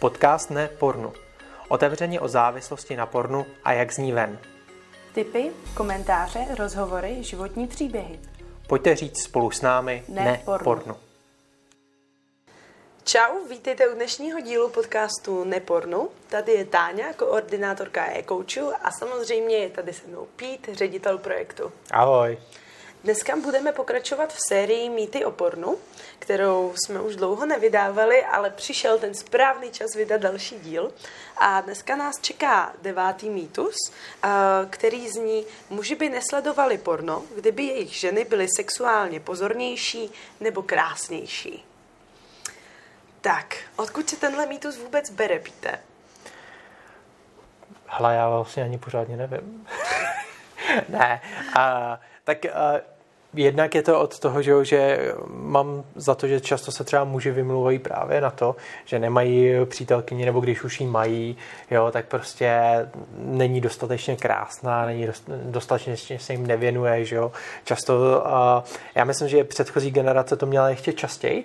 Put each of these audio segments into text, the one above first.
Podcast Ne pornu. Otevřeně o závislosti na pornu a jak z ní ven. Tipy, komentáře, rozhovory, životní příběhy. Pojďte říct spolu s námi Ne Ne, pornu. pornu. Čau, vítejte u dnešního dílu podcastu Nepornu. Tady je Táňa, koordinátorka e-coachu a samozřejmě je tady se mnou Pít, ředitel projektu. Ahoj. Dneska budeme pokračovat v sérii Mýty o pornu, kterou jsme už dlouho nevydávali, ale přišel ten správný čas vydat další díl. A dneska nás čeká devátý mýtus, eh, který zní, muži by nesledovali porno, kdyby jejich ženy byly sexuálně pozornější nebo krásnější. Tak, odkud se tenhle mýtus vůbec bere, Píte? Hle, já vlastně ani pořádně nevím. ne, a, tak a, jednak je to od toho, že, že mám za to, že často se třeba muži vymluvají právě na to, že nemají přítelkyni, nebo když už jí mají, jo, tak prostě není dostatečně krásná, není dost- dostatečně se jim nevěnuje, že jo. Často, a, já myslím, že předchozí generace to měla ještě častěji,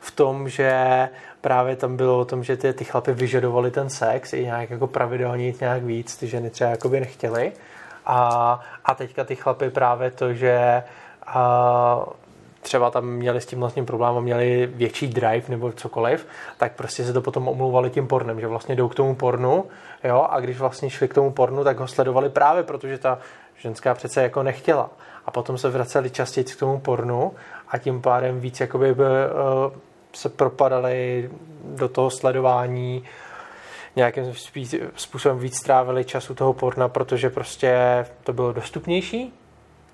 v tom, že právě tam bylo o tom, že ty, ty chlapy vyžadovali ten sex i nějak jako pravidelně jít nějak víc, ty ženy třeba jakoby nechtěli. A, a teďka ty chlapy právě to, že a, třeba tam měli s tím vlastním problémem, měli větší drive nebo cokoliv, tak prostě se to potom omlouvali tím pornem, že vlastně jdou k tomu pornu, jo, a když vlastně šli k tomu pornu, tak ho sledovali právě, protože ta ženská přece jako nechtěla. A potom se vraceli častěji k tomu pornu a tím pádem víc jakoby by, uh, se propadali do toho sledování, nějakým způsobem víc strávili času toho porna, protože prostě to bylo dostupnější.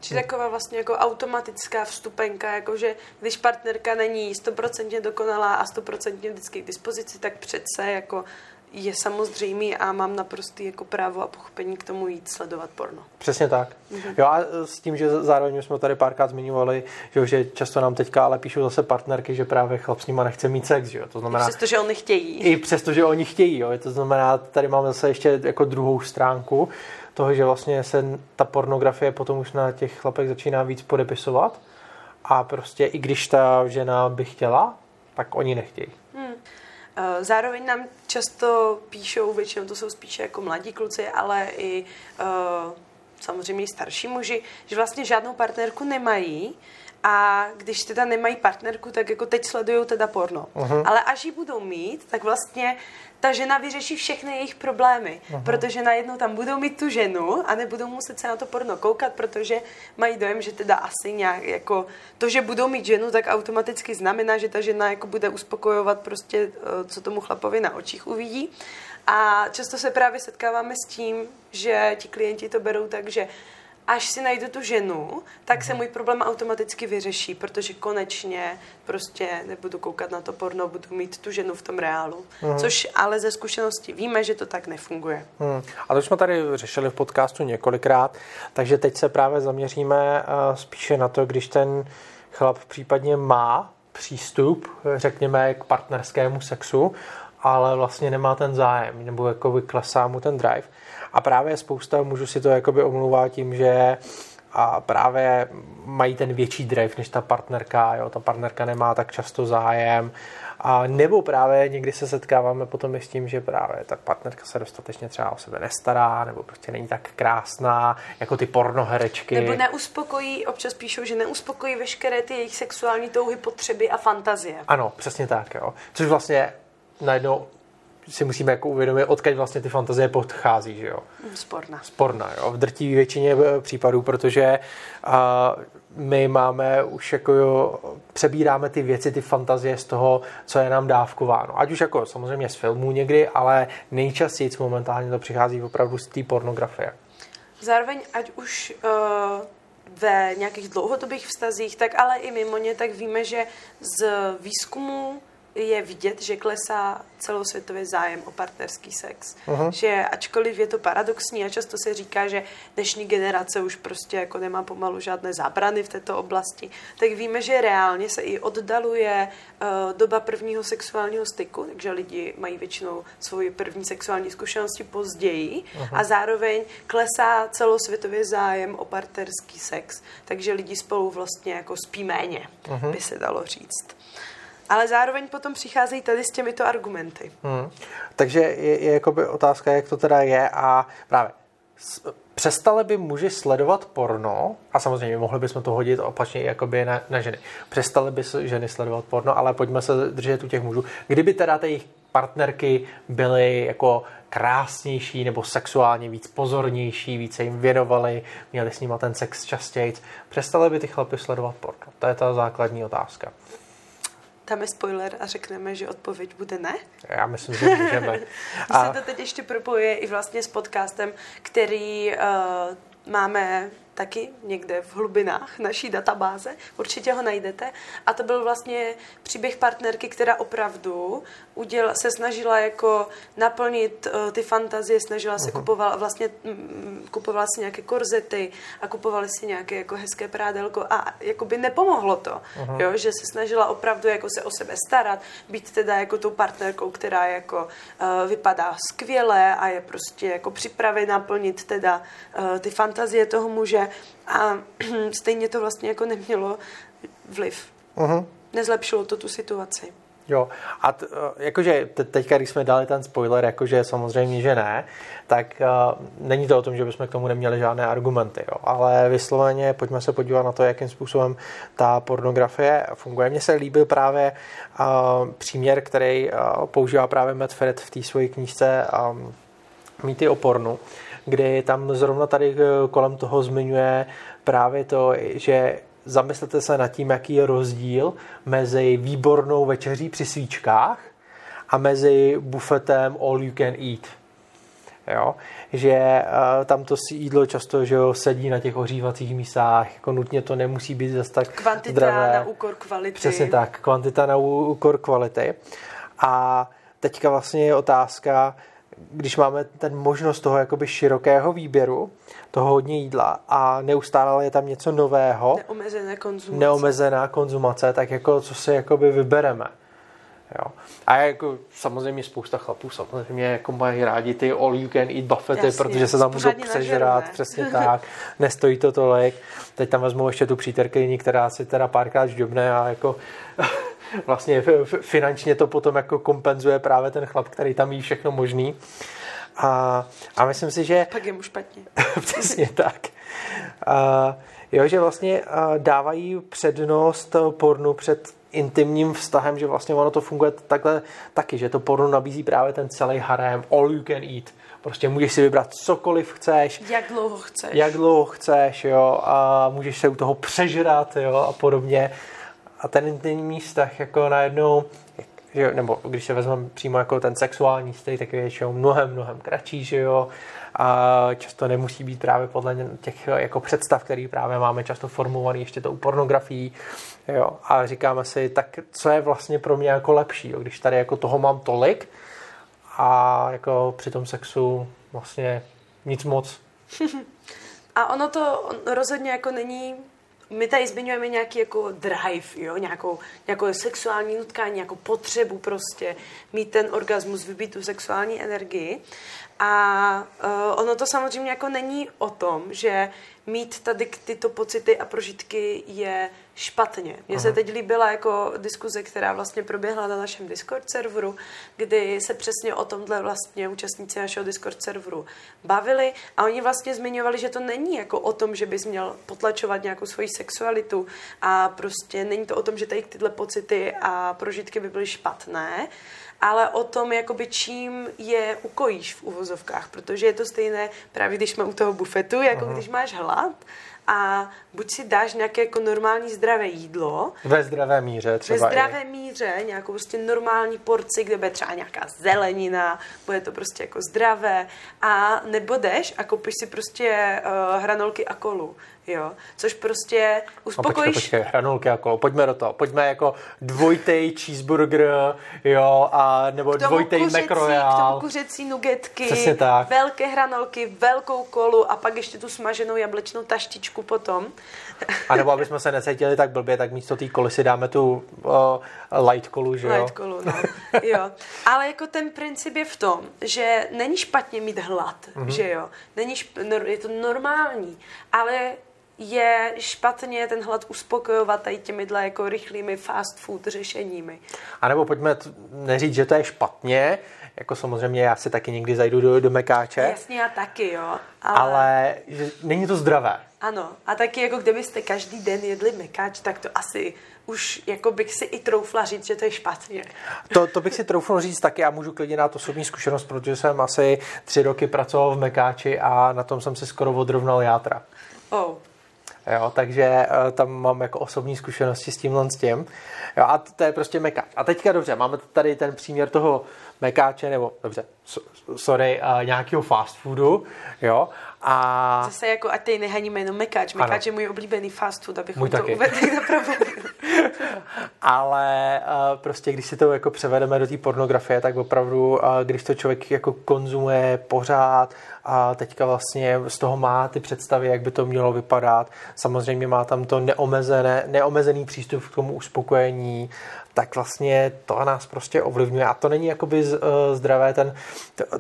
Či taková vlastně jako automatická vstupenka, jakože když partnerka není stoprocentně dokonalá a stoprocentně vždycky k dispozici, tak přece jako je samozřejmý a mám naprostý jako právo a pochopení k tomu jít sledovat porno. Přesně tak. Mm-hmm. Jo a s tím, že zároveň jsme tady párkrát zmiňovali, že, že často nám teďka ale píšou zase partnerky, že právě chlap s nima nechce mít sex, že jo. To znamená, Přesto, že oni chtějí. i přesto, že oni chtějí, jo. To znamená, tady máme zase ještě jako druhou stránku toho, že vlastně se ta pornografie potom už na těch chlapech začíná víc podepisovat a prostě i když ta žena by chtěla, tak oni nechtějí. Eh, Zároveň nám často píšou, většinou to jsou spíše jako mladí kluci, ale i uh, samozřejmě i starší muži, že vlastně žádnou partnerku nemají a když teda nemají partnerku, tak jako teď sledují teda porno. Uh-huh. Ale až ji budou mít, tak vlastně ta žena vyřeší všechny jejich problémy, uh-huh. protože najednou tam budou mít tu ženu a nebudou muset se na to porno koukat, protože mají dojem, že teda asi nějak jako to, že budou mít ženu, tak automaticky znamená, že ta žena jako bude uspokojovat prostě, eh, co tomu chlapovi na očích uvidí. A často se právě setkáváme s tím, že ti klienti to berou tak, že až si najdu tu ženu, tak se můj problém automaticky vyřeší, protože konečně prostě nebudu koukat na to porno, budu mít tu ženu v tom reálu. Což ale ze zkušenosti víme, že to tak nefunguje. Hmm. A to jsme tady řešili v podcastu několikrát, takže teď se právě zaměříme eh, spíše na to, když ten chlap případně má přístup, řekněme, k partnerskému sexu, ale vlastně nemá ten zájem, nebo jako klesá mu ten drive. A právě spousta mužů si to jakoby omlouvá tím, že a právě mají ten větší drive než ta partnerka, jo, ta partnerka nemá tak často zájem, a nebo právě někdy se setkáváme potom i s tím, že právě ta partnerka se dostatečně třeba o sebe nestará, nebo prostě není tak krásná, jako ty pornoherečky. Nebo neuspokojí, občas píšou, že neuspokojí veškeré ty jejich sexuální touhy, potřeby a fantazie. Ano, přesně tak, jo. Což vlastně najednou si musíme jako uvědomit, odkud vlastně ty fantazie podchází, že jo. Sporná. Sporná, jo. V drtivé většině eh, případů, protože a, my máme už jako jo, přebíráme ty věci, ty fantazie z toho, co je nám dávkováno. Ať už jako samozřejmě z filmů někdy, ale nejčastěji momentálně to přichází opravdu z té pornografie. Zároveň, ať už uh, ve nějakých dlouhodobých vztazích, tak ale i mimo ně, tak víme, že z výzkumu je vidět, že klesá celosvětově zájem o partnerský sex. Uh-huh. Že ačkoliv je to paradoxní a často se říká, že dnešní generace už prostě jako nemá pomalu žádné zábrany v této oblasti, tak víme, že reálně se i oddaluje uh, doba prvního sexuálního styku, takže lidi mají většinou svoji první sexuální zkušenosti později uh-huh. a zároveň klesá celosvětově zájem o partnerský sex, takže lidi spolu vlastně jako spí méně, uh-huh. by se dalo říct. Ale zároveň potom přicházejí tady s těmito argumenty. Hmm. Takže je, je jakoby otázka, jak to teda je a právě přestali by muži sledovat porno, a samozřejmě mohli bychom to hodit opačně jakoby na, na ženy, přestali by ženy sledovat porno, ale pojďme se držet u těch mužů. Kdyby teda ty jejich partnerky byly jako krásnější nebo sexuálně víc pozornější, více jim věnovali, měli s nimi ten sex častěji, přestali by ty chlapy sledovat porno? To je ta základní otázka. Dáme spoiler a řekneme, že odpověď bude ne? Já myslím, že můžeme. a... se to teď ještě propojuje i vlastně s podcastem, který uh, máme taky někde v hlubinách naší databáze, určitě ho najdete. A to byl vlastně příběh partnerky, která opravdu uděl, se snažila jako naplnit uh, ty fantazie, snažila se uh-huh. kupovala vlastně mm, kupovala si nějaké korzety a kupovali si nějaké jako hezké prádelko a jako by nepomohlo to, uh-huh. jo, že se snažila opravdu jako se o sebe starat, být teda jako tou partnerkou, která jako uh, vypadá skvěle a je prostě jako připravená plnit teda uh, ty fantazie toho muže a stejně to vlastně jako nemělo vliv. Uh-huh. Nezlepšilo to tu situaci. Jo, a t, eh, jakože te, teďka, když jsme dali ten spoiler, jakože samozřejmě, že ne, tak uh, není to o tom, že bychom k tomu neměli žádné argumenty, jo. ale vysloveně pojďme se podívat na to, jakým způsobem ta pornografie funguje. Mně se líbil právě uh, příměr, který uh, používá právě Matt Fred v té své knížce um, Mýty o pornu, kdy tam zrovna tady kolem toho zmiňuje právě to, že zamyslete se nad tím, jaký je rozdíl mezi výbornou večeří při svíčkách a mezi bufetem all you can eat. Jo? Že uh, tam to jídlo často že jo, sedí na těch ohřívacích místách, jako nutně to nemusí být zase tak Kvantita zdravé. na úkor kvality. Přesně tak, kvantita na úkor kvality. A teďka vlastně je otázka, když máme ten možnost toho jakoby širokého výběru, toho hodně jídla a neustále je tam něco nového, neomezené konzumace, neomezená konzumace tak jako co si jakoby vybereme. Jo. A jako samozřejmě spousta chlapů samozřejmě jako mají rádi ty all you can eat buffety, Jasně, protože se tam můžou přežrat, přesně tak, nestojí to tolik. Teď tam vezmu ještě tu přítelkyni, která si teda párkrát žďobne a jako vlastně finančně to potom jako kompenzuje právě ten chlap, který tam jí všechno možný. A, a myslím si, že... Pak je mu špatně. Přesně tak. A, jo, že vlastně dávají přednost pornu před intimním vztahem, že vlastně ono to funguje takhle taky, že to porno nabízí právě ten celý harem, all you can eat. Prostě můžeš si vybrat cokoliv chceš. Jak dlouho chceš. Jak dlouho chceš, jo, a můžeš se u toho přežrat, jo, a podobně. A ten intimní vztah jako najednou že, nebo když se vezmeme přímo jako ten sexuální styk, tak je většinou mnohem, mnohem kratší, že jo, a často nemusí být právě podle těch jako představ, který právě máme často formulovaný ještě tou pornografií, jo, a říkáme si, tak co je vlastně pro mě jako lepší, jo, když tady jako toho mám tolik a jako při tom sexu vlastně nic moc. A ono to rozhodně jako není my tady zmiňujeme nějaký jako drive, jo? Nějakou, nějakou sexuální nutkání, nějakou potřebu prostě mít ten orgasmus, vybít tu sexuální energii. A uh, ono to samozřejmě jako není o tom, že mít tady tyto pocity a prožitky je špatně. Mně se teď líbila jako diskuze, která vlastně proběhla na našem Discord serveru, kdy se přesně o tomhle vlastně účastníci našeho Discord serveru bavili a oni vlastně zmiňovali, že to není jako o tom, že bys měl potlačovat nějakou svoji sexualitu a prostě není to o tom, že tady tyhle pocity a prožitky by byly špatné, ale o tom, jakoby čím je ukojíš v uvozovkách, protože je to stejné právě když jsme u toho bufetu, jako Aha. když máš hlad a buď si dáš nějaké jako normální zdravé jídlo. Ve zdravé míře třeba. Ve zdravé i. míře, nějakou prostě normální porci, kde bude třeba nějaká zelenina, bude to prostě jako zdravé a nebo jdeš a koupíš si prostě uh, hranolky a kolu jo, což prostě uspokojíš... No, počkej, počkej, hranolky a kolo, pojďme do toho, pojďme jako dvojitej cheeseburger, jo, a nebo dvojitej McRoyal. K tomu kuřecí nugetky, Přesně tak. velké hranolky, velkou kolu a pak ještě tu smaženou jablečnou taštičku potom. A nebo aby jsme se necítili tak blbě, tak místo té koly si dáme tu uh, light kolu, že jo? Light kolu, no. jo. Ale jako ten princip je v tom, že není špatně mít hlad, mm-hmm. že jo? Není šp- je to normální, ale je špatně ten hlad uspokojovat tady těmihle jako rychlými fast food řešeními. A nebo pojďme t- neříct, že to je špatně, jako samozřejmě já si taky někdy zajdu do, do mekáče. Jasně, já taky, jo. Ale, ale že není to zdravé. Ano, a taky jako kdybyste každý den jedli mekáč, tak to asi už jako bych si i troufla říct, že to je špatně. To, to bych si troufnul říct taky, já můžu klidně dát osobní zkušenost, protože jsem asi tři roky pracoval v mekáči a na tom jsem si skoro odrovnal játra. Oh. Jo, takže uh, tam mám jako osobní zkušenosti s tímhle s tím. Jo, a to je prostě mekáč. A teďka dobře, máme tady ten příměr toho mekáče, nebo dobře, sorry, uh, nějakého fast foodu, jo, a... Zase jako, ať tady nehaníme jenom mekáč. Mekáč ano. je můj oblíbený fast food, abychom můj to taky. uvedli na pravou. Ale uh, prostě, když si to jako převedeme do té pornografie, tak opravdu, uh, když to člověk jako konzumuje pořád a teďka vlastně z toho má ty představy, jak by to mělo vypadat, samozřejmě má tam to neomezené, neomezený přístup k tomu uspokojení, tak vlastně to nás prostě ovlivňuje. A to není jakoby zdravé ten,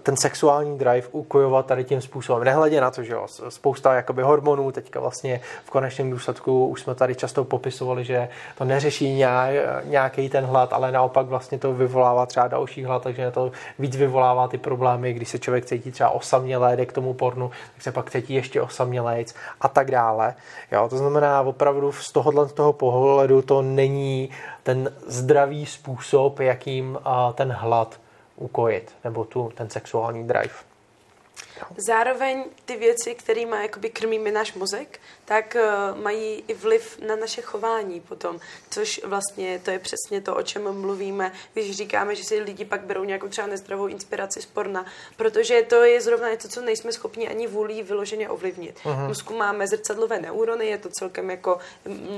ten sexuální drive ukojovat tady tím způsobem. Nehledě na to, že jo, spousta jakoby hormonů, teďka vlastně v konečném důsledku už jsme tady často popisovali, že to neřeší nějaký ten hlad, ale naopak vlastně to vyvolává třeba další hlad, takže to víc vyvolává ty problémy, když se člověk cítí třeba osamělé, jde k tomu pornu, tak se pak cítí ještě osamělejc a tak dále. Jo, to znamená opravdu z tohohle z toho pohledu to není ten zdravý způsob, jakým ten hlad ukojit, nebo tu, ten sexuální drive. Zároveň ty věci, kterými krmíme náš mozek, tak uh, mají i vliv na naše chování potom, což vlastně to je přesně to, o čem mluvíme, když říkáme, že si lidi pak berou nějakou třeba nezdravou inspiraci z porna, protože to je zrovna něco, co nejsme schopni ani vůlí vyloženě ovlivnit. Uh-huh. V mozku máme zrcadlové neurony, je to celkem jako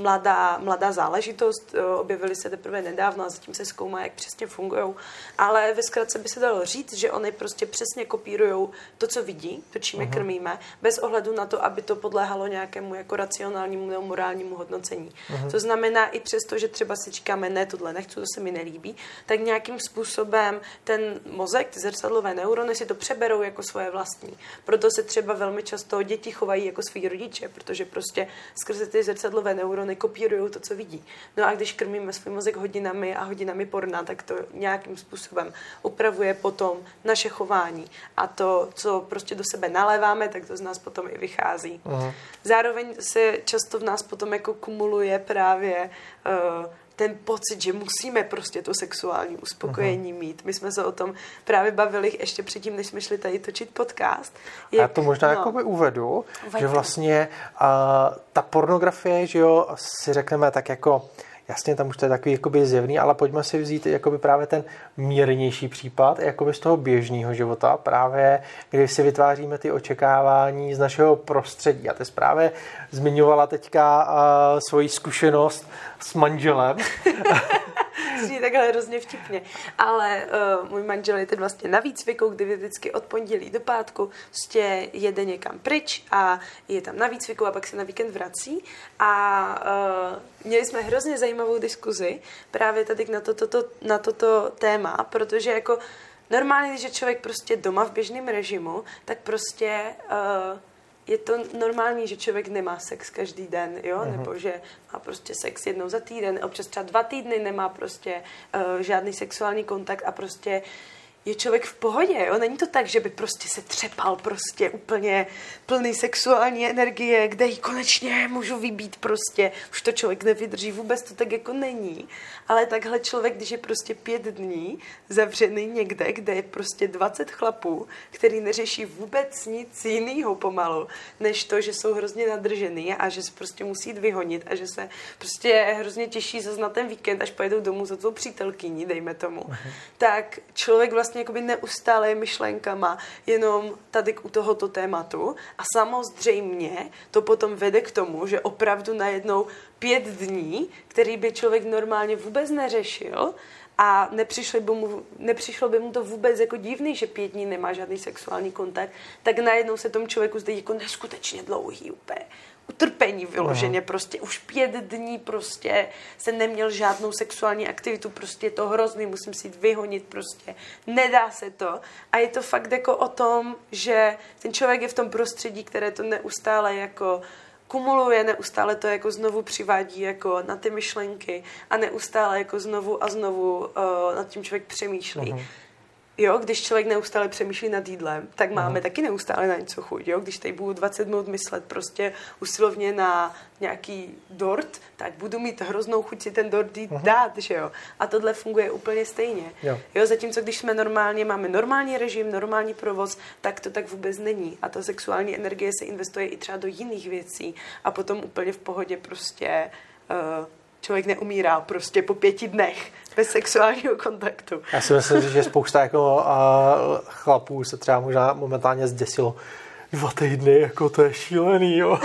mladá, mladá záležitost, uh, objevily se teprve nedávno a zatím se zkoumá, jak přesně fungují, ale ve zkratce by se dalo říct, že oni prostě přesně kopírují to, co vidí, to, čím je uh-huh. krmíme, bez ohledu na to, aby to podléhalo nějakému jako racionálnímu nebo morálnímu hodnocení. Uh-huh. To znamená i přesto, že třeba si říkáme, ne, tohle nechci, to se mi nelíbí, tak nějakým způsobem ten mozek, ty zrcadlové neurony si to přeberou jako svoje vlastní. Proto se třeba velmi často děti chovají jako svý rodiče, protože prostě skrze ty zrcadlové neurony kopírují to, co vidí. No a když krmíme svůj mozek hodinami a hodinami porna, tak to nějakým způsobem upravuje potom naše chování. A to, co prostě do sebe naléváme, tak to z nás potom i vychází. Uh-huh. Zároveň se často v nás potom jako kumuluje právě uh, ten pocit, že musíme prostě to sexuální uspokojení uh-huh. mít. My jsme se o tom právě bavili ještě předtím, než jsme šli tady točit podcast. Jak, Já to možná no, jako by uvedu, Uveďte. že vlastně uh, ta pornografie, že jo, si řekneme tak jako Jasně, tam už to je takový jakoby zjevný, ale pojďme si vzít jakoby právě ten mírnější případ jakoby z toho běžného života, právě kdy si vytváříme ty očekávání z našeho prostředí. A ty jsi právě zmiňovala teďka uh, svoji zkušenost s manželem. zní takhle hrozně vtipně. Ale uh, můj manžel je teď vlastně na výcviku, kdy vždycky od pondělí do pátku prostě jede někam pryč a je tam na výcviku a pak se na víkend vrací. A uh, měli jsme hrozně zajímavou diskuzi právě tady na toto, to, na toto téma, protože jako normálně, když je člověk prostě doma v běžném režimu, tak prostě uh, je to normální, že člověk nemá sex každý den, jo, uh-huh. nebo že má prostě sex jednou za týden, občas třeba dva týdny nemá prostě uh, žádný sexuální kontakt a prostě uh, je člověk v pohodě. Jo? Není to tak, že by prostě se třepal prostě úplně plný sexuální energie, kde ji konečně můžu vybít prostě. Už to člověk nevydrží, vůbec to tak jako není. Ale takhle člověk, když je prostě pět dní zavřený někde, kde je prostě 20 chlapů, který neřeší vůbec nic jiného pomalu, než to, že jsou hrozně nadržený a že se prostě musí jít vyhonit a že se prostě hrozně těší zase na ten víkend, až pojedou domů za tvou přítelkyní, dejme tomu. Uh-huh. Tak člověk vlastně vlastně jakoby neustále myšlenkama jenom tady u tohoto tématu. A samozřejmě to potom vede k tomu, že opravdu najednou pět dní, který by člověk normálně vůbec neřešil, a nepřišlo by, mu, nepřišlo by mu to vůbec jako divný, že pět dní nemá žádný sexuální kontakt, tak najednou se tomu člověku zdá jako neskutečně dlouhý úplně utrpení vyloženě, no. prostě už pět dní prostě se neměl žádnou sexuální aktivitu, prostě je to hrozný, musím si jít vyhonit prostě, nedá se to a je to fakt jako o tom, že ten člověk je v tom prostředí, které to neustále jako kumuluje, neustále to jako znovu přivádí jako na ty myšlenky a neustále jako znovu a znovu uh, nad tím člověk přemýšlí. Uh-huh. Jo, když člověk neustále přemýšlí nad jídlem, tak máme uh-huh. taky neustále na něco chuť. Jo? Když tady budu 20 minut myslet prostě usilovně na nějaký dort, tak budu mít hroznou chuť si ten dort jít uh-huh. dát, že jo. A tohle funguje úplně stejně. Jo. jo. Zatímco když jsme normálně, máme normální režim, normální provoz, tak to tak vůbec není. A ta sexuální energie se investuje i třeba do jiných věcí. A potom úplně v pohodě prostě uh, člověk neumírá prostě po pěti dnech bez sexuálního kontaktu. Já si myslím, že spousta jako uh, chlapů se třeba možná momentálně zděsilo. Dva týdny, jako to je šílený, jo.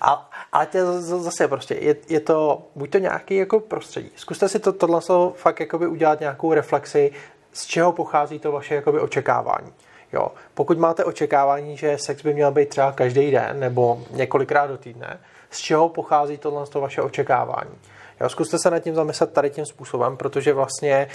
A, ale to zase prostě, je, je to, buď to nějaký jako prostředí. Zkuste si to, tohle fakt jakoby udělat nějakou reflexi, z čeho pochází to vaše jakoby očekávání. Jo. Pokud máte očekávání, že sex by měl být třeba každý den nebo několikrát do týdne, z čeho pochází tohle to vaše očekávání? Jo, zkuste se nad tím zamyslet tady tím způsobem, protože vlastně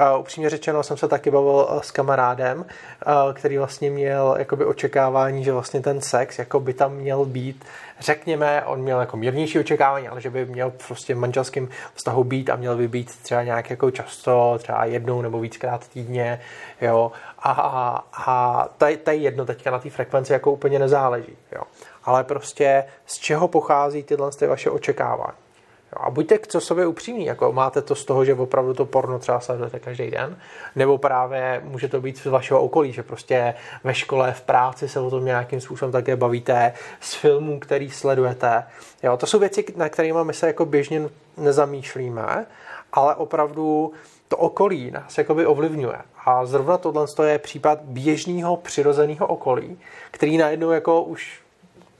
uh, upřímně řečeno jsem se taky bavil uh, s kamarádem, uh, který vlastně měl jakoby očekávání, že vlastně ten sex jako by tam měl být řekněme, on měl jako mírnější očekávání, ale že by měl prostě v manželském vztahu být a měl by být třeba nějak jako často, třeba jednou nebo víckrát týdně, jo, a, a, a tady, tady jedno teďka na té frekvenci jako úplně nezáleží, jo. Ale prostě z čeho pochází tyhle ty vaše očekávání? A buďte k sobě upřímní, jako máte to z toho, že opravdu to porno třeba sledujete každý den, nebo právě může to být z vašeho okolí, že prostě ve škole, v práci se o tom nějakým způsobem také bavíte, z filmů, který sledujete. Jo, to jsou věci, na kterými my se jako běžně nezamýšlíme, ale opravdu to okolí nás jakoby ovlivňuje. A zrovna tohle je případ běžného přirozeného okolí, který najednou jako už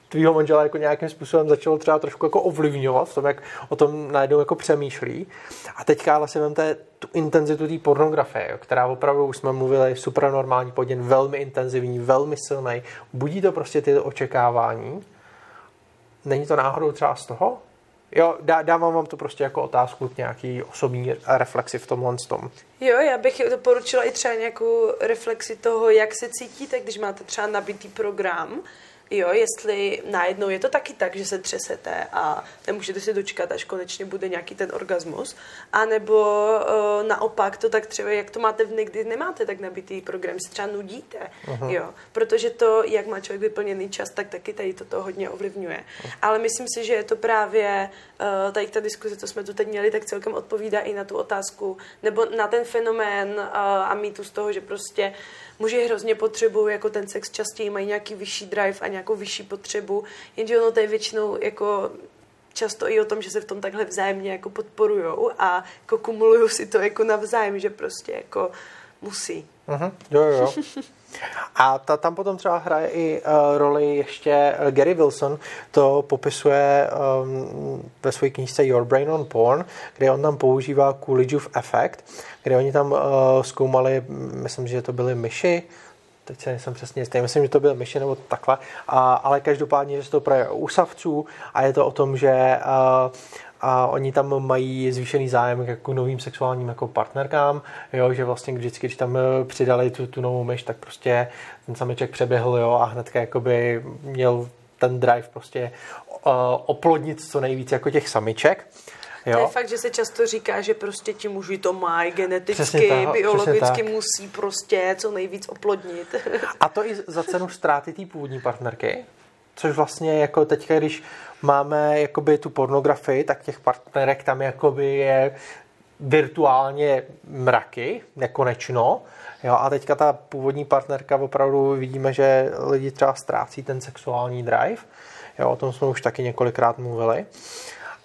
tvýho manžela jako nějakým způsobem začalo třeba trošku jako ovlivňovat v tom, jak o tom najednou jako přemýšlí. A teďka si vemte tu intenzitu té pornografie, která opravdu, už jsme mluvili, supranormální podnět, velmi intenzivní, velmi silný. Budí to prostě ty očekávání. Není to náhodou třeba z toho? Jo, dá, dávám vám to prostě jako otázku k nějaký osobní reflexi v tomhle tom. Jo, já bych doporučila i třeba nějakou reflexi toho, jak se cítíte, když máte třeba nabitý program, Jo, jestli najednou je to taky tak, že se třesete a nemůžete si dočkat, až konečně bude nějaký ten orgasmus, anebo uh, naopak to tak třeba, jak to máte v někdy nemáte tak nabitý program, se třeba nudíte, uh-huh. jo, protože to, jak má člověk vyplněný čas, tak taky tady toto hodně ovlivňuje. Uh-huh. Ale myslím si, že je to právě uh, tady ta diskuze, co jsme tu teď měli, tak celkem odpovídá i na tu otázku, nebo na ten fenomén uh, a mýtu z toho, že prostě muži hrozně potřebují jako ten sex častěji, mají nějaký vyšší drive a nějakou vyšší potřebu, jenže ono to je většinou jako často i o tom, že se v tom takhle vzájemně jako podporujou a jako kumulují si to jako navzájem, že prostě jako musí. Uh-huh. Jo, jo. A ta, tam potom třeba hraje i uh, roli ještě uh, Gary Wilson, to popisuje um, ve své knižce Your Brain on Porn, kde on tam používá Coolidgeův efekt, kde oni tam uh, zkoumali, myslím, že to byly myši, teď se nejsem přesně jistý, myslím, že to byly myši nebo takhle, a, ale každopádně, že se to projevuje u savců a je to o tom, že uh, a oni tam mají zvýšený zájem jako novým sexuálním jako partnerkám, jo, že vlastně vždycky, když tam eh, přidali tu, tu novou myš, tak prostě ten sameček přeběhl jo, a hnedka jakoby měl ten drive prostě uh, oplodnit co nejvíc jako těch samiček. Jo? To je fakt, že se často říká, že prostě ti muži to mají geneticky, toho, biologicky musí prostě co nejvíc oplodnit. A to i za cenu ztráty té původní partnerky, což vlastně jako teďka, když máme jakoby tu pornografii, tak těch partnerek tam jakoby je virtuálně mraky, nekonečno. Jo, a teďka ta původní partnerka opravdu vidíme, že lidi třeba ztrácí ten sexuální drive. Jo, o tom jsme už taky několikrát mluvili.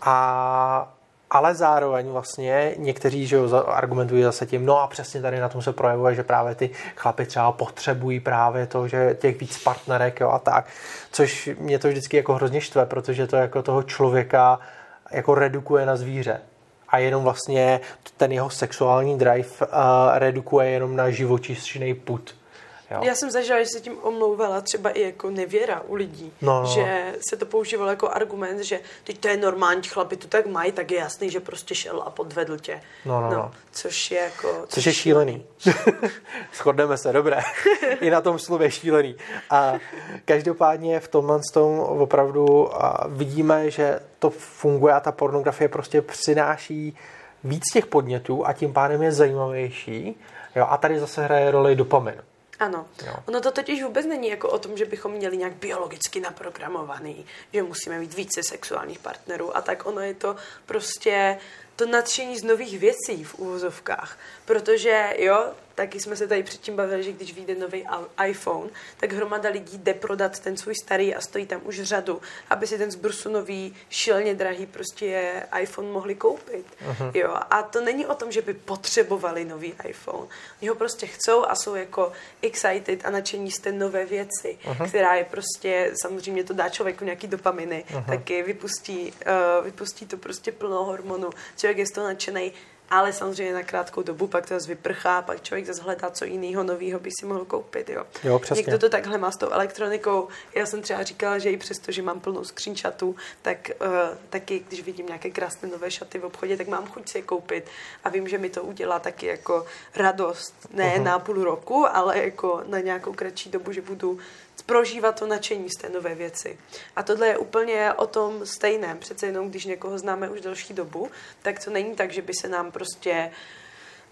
A ale zároveň vlastně někteří že jo, argumentují zase tím, no a přesně tady na tom se projevuje, že právě ty chlapy třeba potřebují právě to, že těch víc partnerek jo, a tak, což mě to vždycky jako hrozně štve, protože to jako toho člověka jako redukuje na zvíře a jenom vlastně ten jeho sexuální drive uh, redukuje jenom na živočišný put. Jo. Já jsem zažila, že se tím omlouvala třeba i jako nevěra u lidí, No, no. že se to používalo jako argument, že teď to je normální, chlapi to tak mají, tak je jasný, že prostě šel a podvedl tě. No, no, no. Což je jako... Což je šílený. Shodneme se, dobré. I na tom slově šílený. A každopádně v tomhle tom opravdu vidíme, že to funguje a ta pornografie prostě přináší víc těch podnětů a tím pádem je zajímavější. Jo, a tady zase hraje roli dopamin. Ano. Jo. Ono to totiž vůbec není jako o tom, že bychom měli nějak biologicky naprogramovaný, že musíme mít více sexuálních partnerů a tak ono je to prostě to nadšení z nových věcí v úvozovkách. Protože jo, taky jsme se tady předtím bavili, že když vyjde nový iPhone, tak hromada lidí jde prodat ten svůj starý a stojí tam už řadu, aby si ten zbrusu nový, šíleně drahý prostě iPhone mohli koupit. Uh-huh. Jo, a to není o tom, že by potřebovali nový iPhone. Oni ho prostě chcou a jsou jako excited a nadšení z té nové věci, uh-huh. která je prostě, samozřejmě to dá člověku nějaký dopaminy, uh-huh. taky vypustí, uh, vypustí to prostě plno hormonů. Člověk je z toho nadšený ale samozřejmě na krátkou dobu, pak to zase vyprchá, pak člověk zase hledá, co jiného nového by si mohl koupit. Jo. Jo, přesně. Někdo to takhle má s tou elektronikou. Já jsem třeba říkala, že i přesto, že mám plnou skřínčatů, tak uh, taky, když vidím nějaké krásné nové šaty v obchodě, tak mám chuť si je koupit a vím, že mi to udělá taky jako radost. Ne uh-huh. na půl roku, ale jako na nějakou kratší dobu, že budu prožívat to nadšení z té nové věci. A tohle je úplně o tom stejném. Přece jenom, když někoho známe už delší dobu, tak to není tak, že by se nám prostě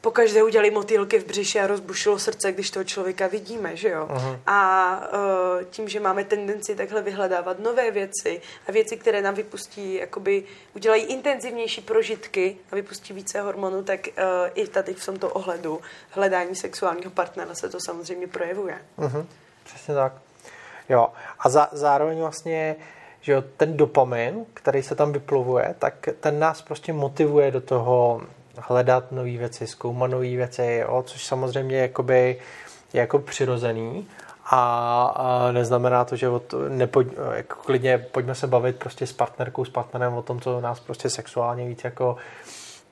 pokaždé udělali motýlky v břiše a rozbušilo srdce, když toho člověka vidíme, že jo? Uh-huh. A uh, tím, že máme tendenci takhle vyhledávat nové věci a věci, které nám vypustí, jakoby udělají intenzivnější prožitky a vypustí více hormonů, tak uh, i tady v tomto ohledu hledání sexuálního partnera se to samozřejmě projevuje. Uh-huh. Přesně tak. Jo. A za, zároveň vlastně, že jo, ten dopamin, který se tam vyplovuje, tak ten nás prostě motivuje do toho hledat nové věci, zkoumat nové věci, jo, což samozřejmě jakoby, je jako přirozený. A, a neznamená to, že od, nepoj, jako klidně pojďme se bavit prostě s partnerkou, s partnerem o tom, co nás prostě sexuálně víc jako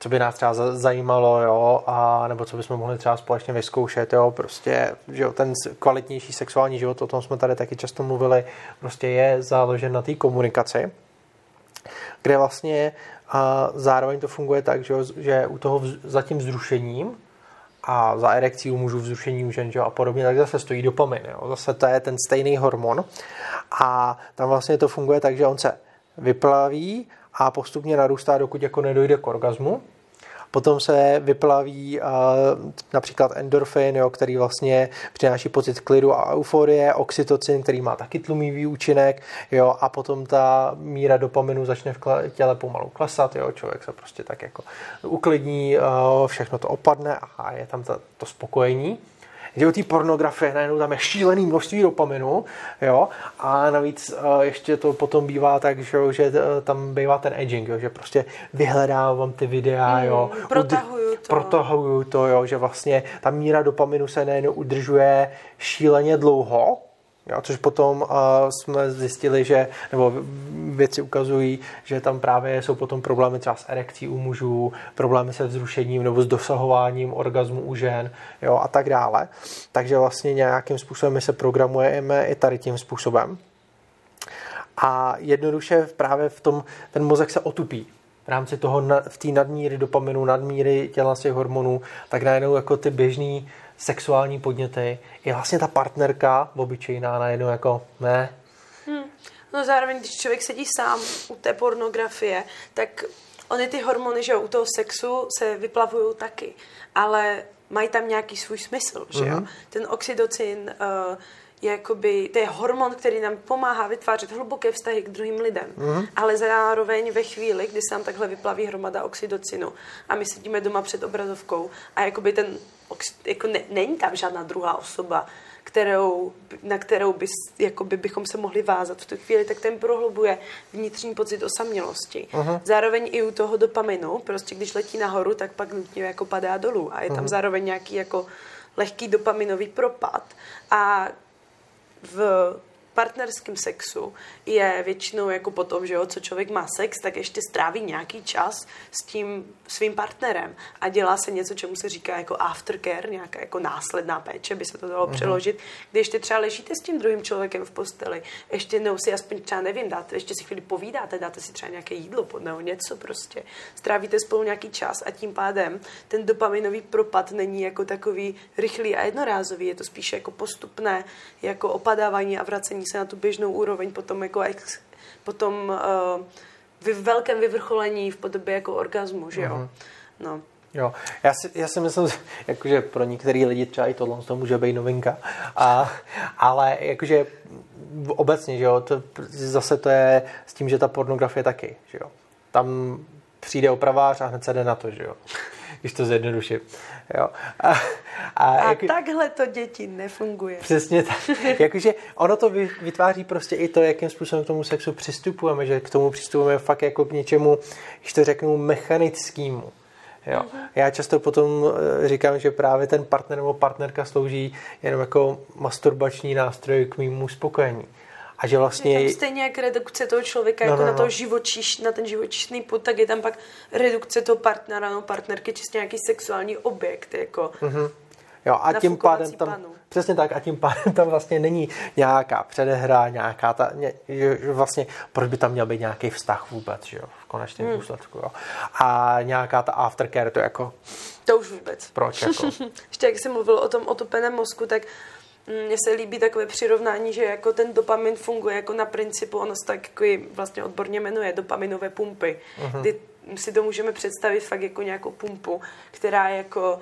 co by nás třeba zajímalo, jo, a nebo co bychom mohli třeba společně vyzkoušet, jo, prostě, že jo, ten kvalitnější sexuální život, o tom jsme tady taky často mluvili, prostě je založen na té komunikaci, kde vlastně a zároveň to funguje tak, že, že u toho vz, za tím vzrušením a za erekcí u mužů, vzrušení u žen že, a podobně, tak zase stojí dopamin. Jo. Zase to je ten stejný hormon a tam vlastně to funguje tak, že on se vyplaví a postupně narůstá, dokud jako nedojde k orgazmu. Potom se vyplaví uh, například endorfin, jo, který vlastně přináší pocit klidu a euforie, oxytocin, který má taky tlumivý účinek, jo, a potom ta míra dopaminu začne v těle pomalu klesat, jo, člověk se prostě tak jako uklidní, uh, všechno to opadne a je tam ta, to spokojení že u té pornografie najednou tam je šílený množství dopaminu, jo, a navíc uh, ještě to potom bývá tak, že, že uh, tam bývá ten edging, jo, že prostě vyhledávám ty videa, mm, jo, protahuju to. protahuju to, jo, že vlastně ta míra dopaminu se nejen udržuje šíleně dlouho, Jo, což potom uh, jsme zjistili, že, nebo věci ukazují, že tam právě jsou potom problémy třeba s erekcí u mužů, problémy se vzrušením nebo s dosahováním orgazmu u žen jo, a tak dále. Takže vlastně nějakým způsobem my se programujeme i tady tím způsobem. A jednoduše právě v tom, ten mozek se otupí v rámci toho, v té nadmíry dopaminu, nadmíry těla těch hormonů, tak najednou jako ty běžný sexuální podněty, je vlastně ta partnerka obyčejná najednou jako ne. Hmm. No zároveň, když člověk sedí sám u té pornografie, tak ony ty hormony, že u toho sexu se vyplavují taky, ale mají tam nějaký svůj smysl, že jo? Mm-hmm. Ten oxytocin uh, je jakoby, to je hormon, který nám pomáhá vytvářet hluboké vztahy k druhým lidem. Mm-hmm. Ale zároveň ve chvíli, kdy se nám takhle vyplaví hromada oxytocinu a my sedíme doma před obrazovkou a jakoby ten, jako ne, není tam žádná druhá osoba, kterou, na kterou bys, jakoby bychom se mohli vázat v tu chvíli, tak ten prohlubuje vnitřní pocit osamělosti. Uh-huh. Zároveň i u toho dopaminu, prostě když letí nahoru, tak pak nutně jako padá dolů a je tam uh-huh. zároveň nějaký jako lehký dopaminový propad a v partnerském sexu je většinou jako potom, že jo, co člověk má sex, tak ještě stráví nějaký čas s tím svým partnerem a dělá se něco, čemu se říká jako aftercare, nějaká jako následná péče, by se to dalo mm-hmm. přeložit, kdy ještě třeba ležíte s tím druhým člověkem v posteli, ještě jednou si aspoň třeba nevím, dáte, ještě si chvíli povídáte, dáte si třeba nějaké jídlo pod nebo něco prostě, strávíte spolu nějaký čas a tím pádem ten dopaminový propad není jako takový rychlý a jednorázový, je to spíše jako postupné, jako opadávání a vracení se na tu běžnou úroveň, potom jako ex, potom uh, vy, velkém vyvrcholení v podobě jako orgazmu, že jo? Uh-huh. No. Jo, já si, já si myslím, jakože pro některé lidi třeba i tohle to může být novinka, a, ale jakože obecně, že jo, to, zase to je s tím, že ta pornografie taky, že jo. Tam přijde opravář a hned se jde na to, že jo když to zjednoduším. Jo. A, a, a jak, takhle to děti nefunguje. Přesně tak. Jakože ono to vytváří prostě i to, jakým způsobem k tomu sexu přistupujeme, že k tomu přistupujeme fakt jako k něčemu, když to řeknu, mechanickému. Jo. Mm-hmm. Já často potom eh, říkám, že právě ten partner nebo partnerka slouží jenom jako masturbační nástroj k mýmu spokojení. A že vlastně... Je tam stejně jak redukce toho člověka no, jako no, no. na, to živočiš, na ten živočišný put, tak je tam pak redukce toho partnera, no partnerky, čistě nějaký sexuální objekt, jako... Mm-hmm. Jo, a tím pádem tam, panu. přesně tak, a tím pádem tam vlastně není nějaká předehra, nějaká ta, ně, že vlastně, proč by tam měl být nějaký vztah vůbec, že jo, v konečném hmm. důsledku, jo. A nějaká ta aftercare, to jako... To už vůbec. Proč, jako? Ještě jak jsem mluvil o tom otopeném mozku, tak mně se líbí takové přirovnání, že jako ten dopamin funguje jako na principu, ono se tak jako vlastně odborně jmenuje dopaminové pumpy, uh-huh. kdy si to můžeme představit fakt jako nějakou pumpu, která jako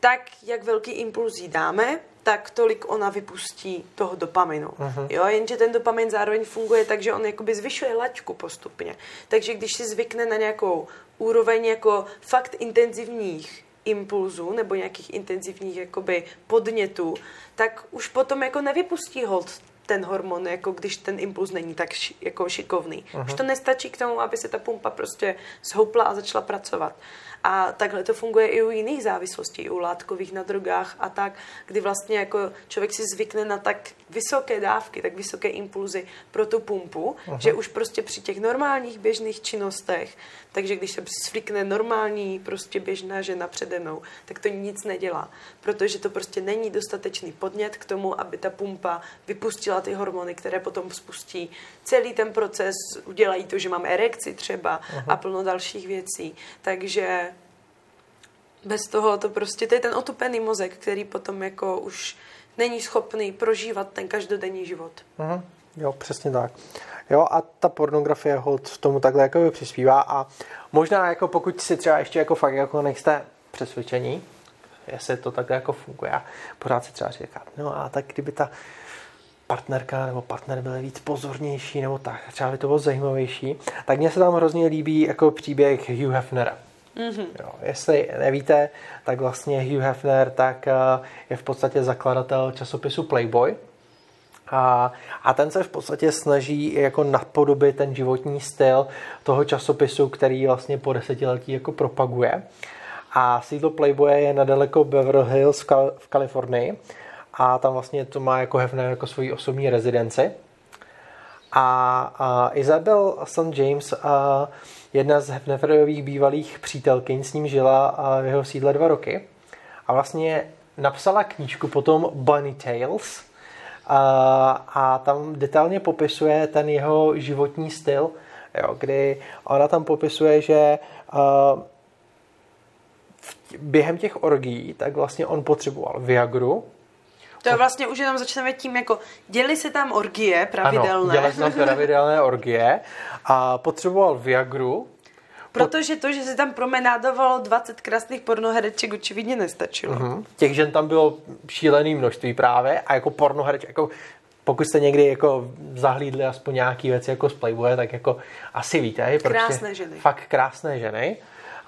tak, jak velký impuls jí dáme, tak tolik ona vypustí toho dopaminu. Uh-huh. Jo, jenže ten dopamin zároveň funguje tak, že on jakoby zvyšuje laťku postupně. Takže když si zvykne na nějakou úroveň jako fakt intenzivních impulzů nebo nějakých intenzivních jakoby podnětů, tak už potom jako nevypustí hold ten hormon, jako když ten impuls není tak ši, jako šikovný. Uh-huh. Už to nestačí k tomu, aby se ta pumpa prostě zhoupla a začala pracovat. A takhle to funguje i u jiných závislostí, u látkových na drogách a tak, kdy vlastně jako člověk si zvykne na tak vysoké dávky, tak vysoké impulzy pro tu pumpu, uh-huh. že už prostě při těch normálních běžných činnostech, takže když se zvykne normální prostě běžná žena přede mnou, tak to nic nedělá, protože to prostě není dostatečný podnět k tomu, aby ta pumpa vypustila ty hormony, které potom spustí celý ten proces, udělají to, že mám erekci třeba uh-huh. a plno dalších věcí. Takže bez toho to prostě, to je ten otupený mozek, který potom jako už není schopný prožívat ten každodenní život. Uh-huh. Jo, přesně tak. Jo, a ta pornografie hod tomu takhle jako přispívá a možná jako pokud si třeba ještě jako fakt jako nejste přesvědčení, jestli to takhle jako funguje, pořád si třeba říkat, no a tak kdyby ta partnerka nebo partner byl víc pozornější nebo tak, třeba by to bylo zajímavější, tak mně se tam hrozně líbí jako příběh Hugh Hefnera. Mm-hmm. Jo, jestli nevíte, tak vlastně Hugh Hefner tak eh, je v podstatě zakladatel časopisu Playboy, a, a ten se v podstatě snaží jako napodobit ten životní styl toho časopisu, který vlastně po desetiletí jako propaguje. A sídlo Playboye je nedaleko Beverly Hills v, Kal- v Kalifornii a tam vlastně to má jako Hefner jako svoji osobní rezidenci. A, a Isabel St. James, a jedna z Hefnerových bývalých přítelkyň, s ním žila v jeho sídle dva roky. A vlastně napsala knížku potom Bunny Tales, a, a tam detailně popisuje ten jeho životní styl, jo, kdy ona tam popisuje, že uh, během těch orgií, tak vlastně on potřeboval Viagru, to je vlastně už jenom začneme tím, jako děli se tam orgie pravidelné. Ano, se tam pravidelné orgie a potřeboval Viagru, Protože to, že se tam promenádovalo 20 krásných pornohereček, očividně nestačilo. Uh-huh. Těch žen tam bylo šílený množství právě a jako pornohereček, jako pokud jste někdy jako zahlídli aspoň nějaký věci jako z Playboye, tak jako asi víte. Krásné ženy. Fakt krásné ženy.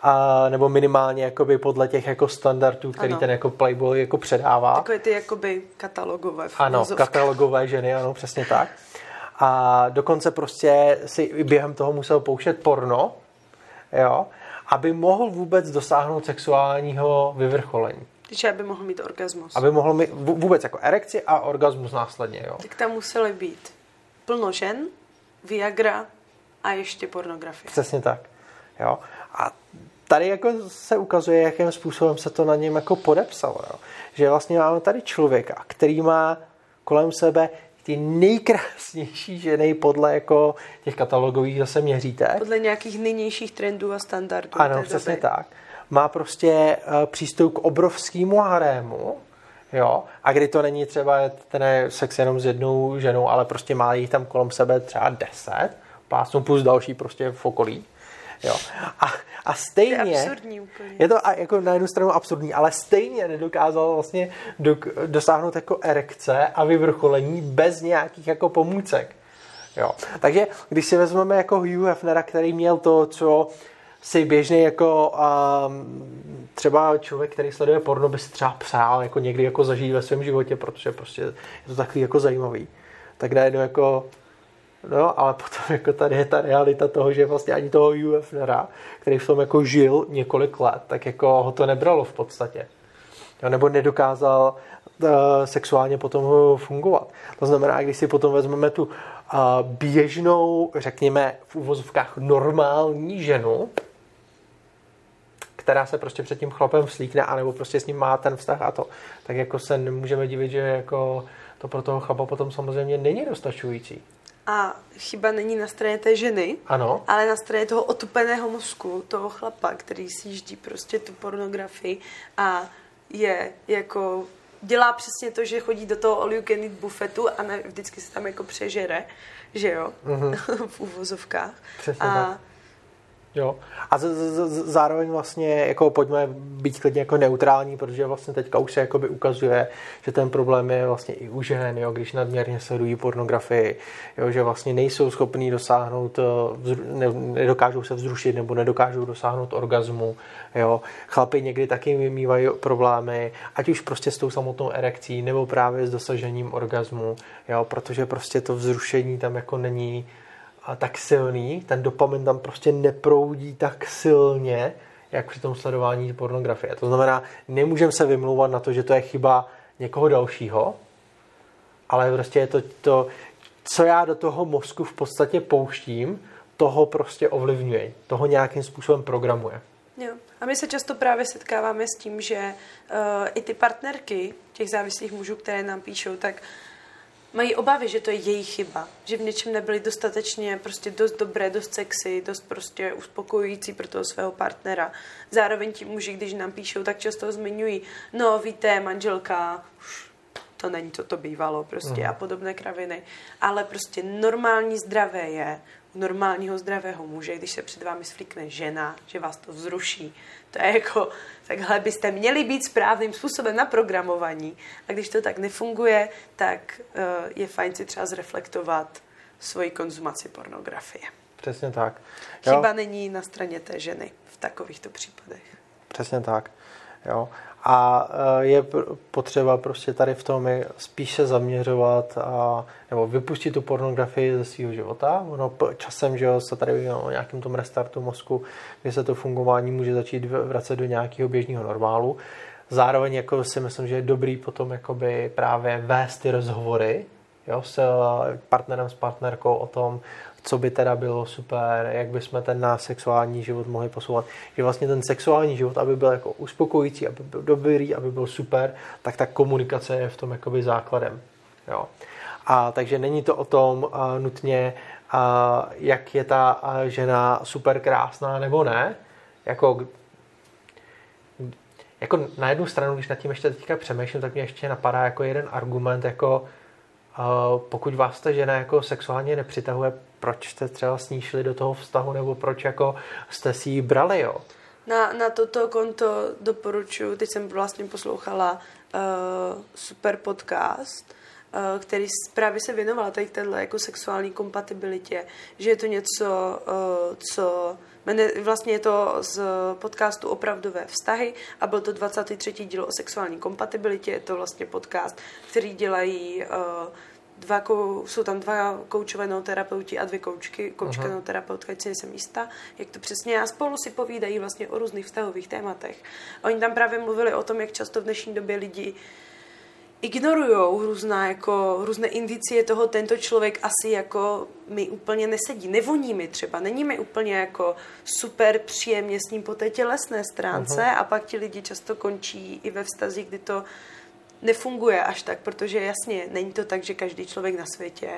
A, nebo minimálně jakoby podle těch jako standardů, který ano. ten jako Playboy jako předává. Takové ty jakoby katalogové. Ano, katalogové ženy, ano, přesně tak. A dokonce prostě si během toho musel pouštět porno, jo, aby mohl vůbec dosáhnout sexuálního vyvrcholení. Takže aby mohl mít orgasmus. Aby mohl mít vůbec jako erekci a orgasmus následně, jo. Tak tam museli být plno žen, Viagra a ještě pornografie. Přesně tak, jo. Tady jako se ukazuje, jakým způsobem se to na něm jako podepsalo, jo. Že vlastně máme tady člověka, který má kolem sebe ty nejkrásnější ženy podle jako těch katalogových zase měříte. Podle nějakých nynějších trendů a standardů. Ano, přesně doby. tak. Má prostě uh, přístup k obrovskému harému, jo, a kdy to není třeba ten sex jenom s jednou ženou, ale prostě má jich tam kolem sebe třeba deset, pásnu plus další prostě v okolí. Jo. A, a stejně... To je absurdní úplně. Je to a jako na jednu stranu absurdní, ale stejně nedokázal vlastně do, dosáhnout jako erekce a vyvrcholení bez nějakých jako pomůcek. Jo. Takže když si vezmeme jako Hugh Hefnera, který měl to, co si běžný jako um, třeba člověk, který sleduje porno, by si třeba přál jako někdy jako zažít ve svém životě, protože prostě je to takový jako zajímavý. Tak najednou jako No, ale potom jako tady je ta realita toho, že vlastně ani toho UFNera, který v tom jako žil několik let, tak jako ho to nebralo v podstatě. Jo, nebo nedokázal uh, sexuálně potom fungovat. To znamená, když si potom vezmeme tu uh, běžnou, řekněme v uvozovkách normální ženu, která se prostě před tím chlapem vslíkne, anebo prostě s ním má ten vztah a to, tak jako se nemůžeme divit, že jako to pro toho chlapa potom samozřejmě není dostačující. A chyba není na straně té ženy, ano. ale na straně toho otupeného mozku, toho chlapa, který si jíždí prostě tu pornografii a je jako dělá přesně to, že chodí do toho all you can eat bufetu a ne, vždycky se tam jako přežere, že jo, mm-hmm. v uvozovkách. Přesně a tak. Jo. A z, z, zároveň vlastně jako pojďme být klidně jako neutrální, protože vlastně teďka už se jakoby ukazuje, že ten problém je vlastně i u žen, jo, když nadměrně sledují pornografii, jo, že vlastně nejsou schopní dosáhnout, eh, ne, nedokážou se vzrušit nebo nedokážou dosáhnout orgazmu. Jo. Chlapi někdy taky mývají problémy, ať už prostě s tou samotnou erekcí nebo právě s dosažením orgazmu, jo, protože prostě to vzrušení tam jako není tak silný, ten dopamin tam prostě neproudí tak silně, jak při tom sledování pornografie. To znamená, nemůžeme se vymlouvat na to, že to je chyba někoho dalšího, ale prostě je to, to co já do toho mozku v podstatě pouštím, toho prostě ovlivňuje, toho nějakým způsobem programuje. Jo. A my se často právě setkáváme s tím, že uh, i ty partnerky těch závislých mužů, které nám píšou, tak mají obavy, že to je jejich chyba, že v něčem nebyli dostatečně prostě dost dobré, dost sexy, dost prostě uspokojující pro toho svého partnera. Zároveň ti muži, když nám píšou, tak často zmiňují, no víte, manželka, už to není, co to bývalo prostě mm. a podobné kraviny. Ale prostě normální zdravé je normálního zdravého muže, když se před vámi svlíkne žena, že vás to vzruší. To je jako, takhle byste měli být správným způsobem na programování. A když to tak nefunguje, tak uh, je fajn si třeba zreflektovat svoji konzumaci pornografie. Přesně tak. Jo. Chyba není na straně té ženy v takovýchto případech. Přesně tak. Jo. A e, je potřeba prostě tady v tom spíš se zaměřovat a, nebo vypustit tu pornografii ze svého života. Ono časem, že jo, se tady o nějakém tom restartu mozku, kdy se to fungování může začít vracet do nějakého běžného normálu. Zároveň jako si myslím, že je dobrý potom jakoby právě vést ty rozhovory jo, s partnerem, s partnerkou o tom, co by teda bylo super, jak bychom ten náš sexuální život mohli posouvat. Že vlastně ten sexuální život, aby byl jako uspokojící, aby byl dobrý, aby byl super, tak ta komunikace je v tom jakoby základem. Jo. A takže není to o tom uh, nutně, uh, jak je ta uh, žena super krásná nebo ne. Jako, jako na jednu stranu, když nad tím ještě teďka přemýšlím, tak mě ještě napadá jako jeden argument, jako pokud vás ta žena jako sexuálně nepřitahuje, proč jste třeba s ní šli do toho vztahu, nebo proč jako jste si ji brali, jo? Na, na toto konto doporučuji, teď jsem vlastně poslouchala uh, super podcast, uh, který právě se věnoval tady téhle jako sexuální kompatibilitě, že je to něco, uh, co Vlastně je to z podcastu Opravdové vztahy a byl to 23. díl o sexuální kompatibilitě. Je to vlastně podcast, který dělají uh, dva, kou, jsou tam dva koučové terapeuti a dvě koučky, koučka uh-huh. terapeutka, si nejsem jistá, jak to přesně a spolu si povídají vlastně o různých vztahových tématech. Oni tam právě mluvili o tom, jak často v dnešní době lidi ignorují různá, jako, různé indicie toho, tento člověk asi jako mi úplně nesedí. Nevoní mi třeba, není mi úplně jako super příjemně s ním po té tělesné stránce uh-huh. a pak ti lidi často končí i ve vztazích, kdy to nefunguje až tak, protože jasně, není to tak, že každý člověk na světě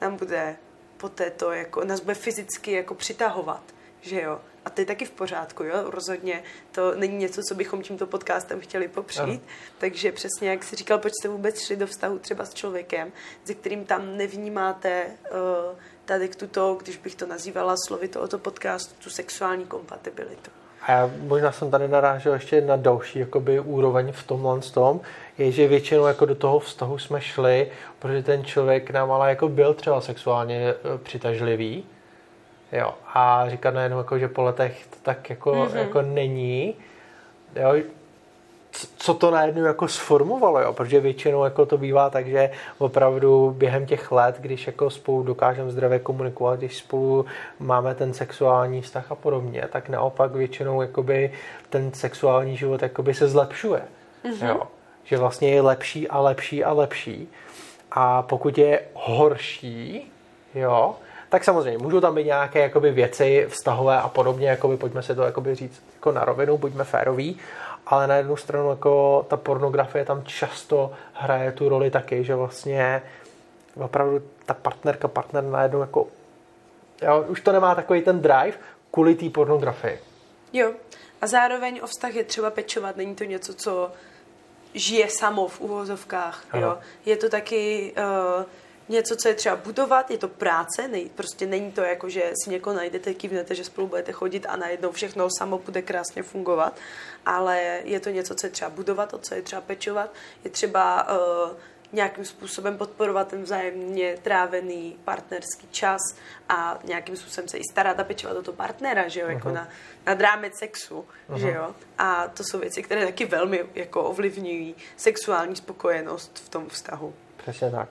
nám bude po této, jako, nás bude fyzicky jako přitahovat, že jo. A to je taky v pořádku, jo? Rozhodně to není něco, co bychom tímto podcastem chtěli popřít. Ano. Takže přesně, jak jsi říkal, proč jste vůbec šli do vztahu třeba s člověkem, se kterým tam nevnímáte uh, tady tuto, když bych to nazývala slovy tohoto podcastu, tu sexuální kompatibilitu. A já možná jsem tady narážel ještě na další jakoby, úroveň v tomhle tom, je, že většinou jako do toho vztahu jsme šli, protože ten člověk nám ale jako byl třeba sexuálně e, přitažlivý. Jo, a říkat najednou, jako, že po letech to tak jako, mm-hmm. jako není. Jo, co to najednou jako sformovalo, jo? protože většinou jako to bývá tak, že opravdu během těch let, když jako spolu dokážeme zdravě komunikovat, když spolu máme ten sexuální vztah a podobně, tak naopak většinou jakoby ten sexuální život jakoby se zlepšuje. Mm-hmm. Jo? Že vlastně je lepší a lepší a lepší. A pokud je horší, jo, tak samozřejmě můžou tam být nějaké jakoby věci vztahové a podobně, jakoby, pojďme se to jakoby říct jako na rovinu, buďme féroví, ale na jednu stranu jako ta pornografie tam často hraje tu roli taky, že vlastně opravdu ta partnerka, partner najednou jako jo, už to nemá takový ten drive kvůli té pornografii. Jo, a zároveň o vztah je třeba pečovat, není to něco, co žije samo v uvozovkách. Jo. Je to taky uh, něco, co je třeba budovat, je to práce, nej, prostě není to jako, že si někoho najdete, kývnete, že spolu budete chodit a najednou všechno samo bude krásně fungovat, ale je to něco, co je třeba budovat, o co je třeba pečovat, je třeba uh, nějakým způsobem podporovat ten vzájemně trávený partnerský čas a nějakým způsobem se i starat a pečovat o to partnera, že jo, uh-huh. jako na, na drámec sexu, uh-huh. že jo. A to jsou věci, které taky velmi jako ovlivňují sexuální spokojenost v tom vztahu. Přesně tak.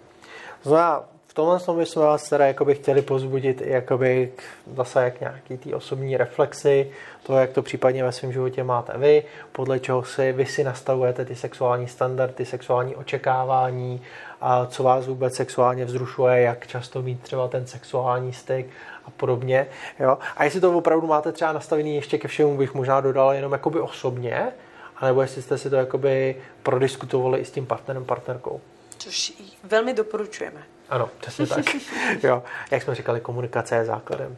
Znamená, v tomhle tom jsme vás teda jakoby chtěli pozbudit jakoby k, zase jak nějaký té osobní reflexy, to, jak to případně ve svém životě máte vy, podle čeho si vy si nastavujete ty sexuální standardy, sexuální očekávání, a co vás vůbec sexuálně vzrušuje, jak často mít třeba ten sexuální styk a podobně. Jo? A jestli to opravdu máte třeba nastavený ještě ke všemu, bych možná dodal jenom jakoby osobně, anebo jestli jste si to jakoby prodiskutovali i s tím partnerem, partnerkou což velmi doporučujeme. Ano, přesně tak. jo, jak jsme říkali, komunikace je základem.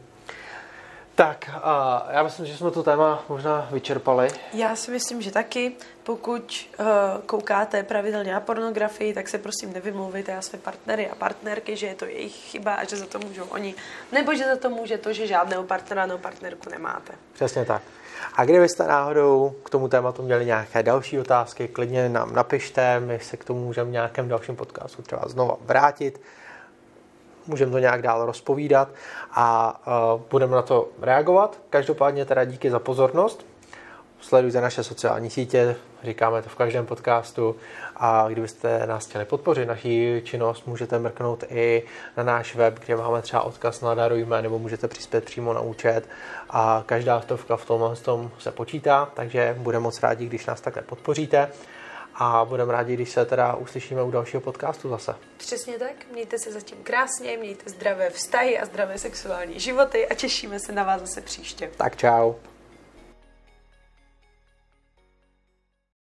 Tak, a já myslím, že jsme to téma možná vyčerpali. Já si myslím, že taky. Pokud uh, koukáte pravidelně na pornografii, tak se prosím nevymluvujte na své partnery a partnerky, že je to jejich chyba a že za to můžou oni. Nebo že za to může to, že žádného partnera nebo partnerku nemáte. Přesně tak. A kdybyste náhodou k tomu tématu měli nějaké další otázky, klidně nám napište, my se k tomu můžeme v nějakém dalším podcastu třeba znova vrátit, můžeme to nějak dál rozpovídat a uh, budeme na to reagovat. Každopádně teda díky za pozornost. Sledujte naše sociální sítě, říkáme to v každém podcastu a kdybyste nás chtěli podpořit, naší činnost, můžete mrknout i na náš web, kde máme třeba odkaz na Darujme, nebo můžete přispět přímo na účet a každá stovka v tomhle tom se počítá, takže budeme moc rádi, když nás takhle podpoříte a budeme rádi, když se teda uslyšíme u dalšího podcastu zase. Přesně tak, mějte se zatím krásně, mějte zdravé vztahy a zdravé sexuální životy a těšíme se na vás zase příště. Tak čau.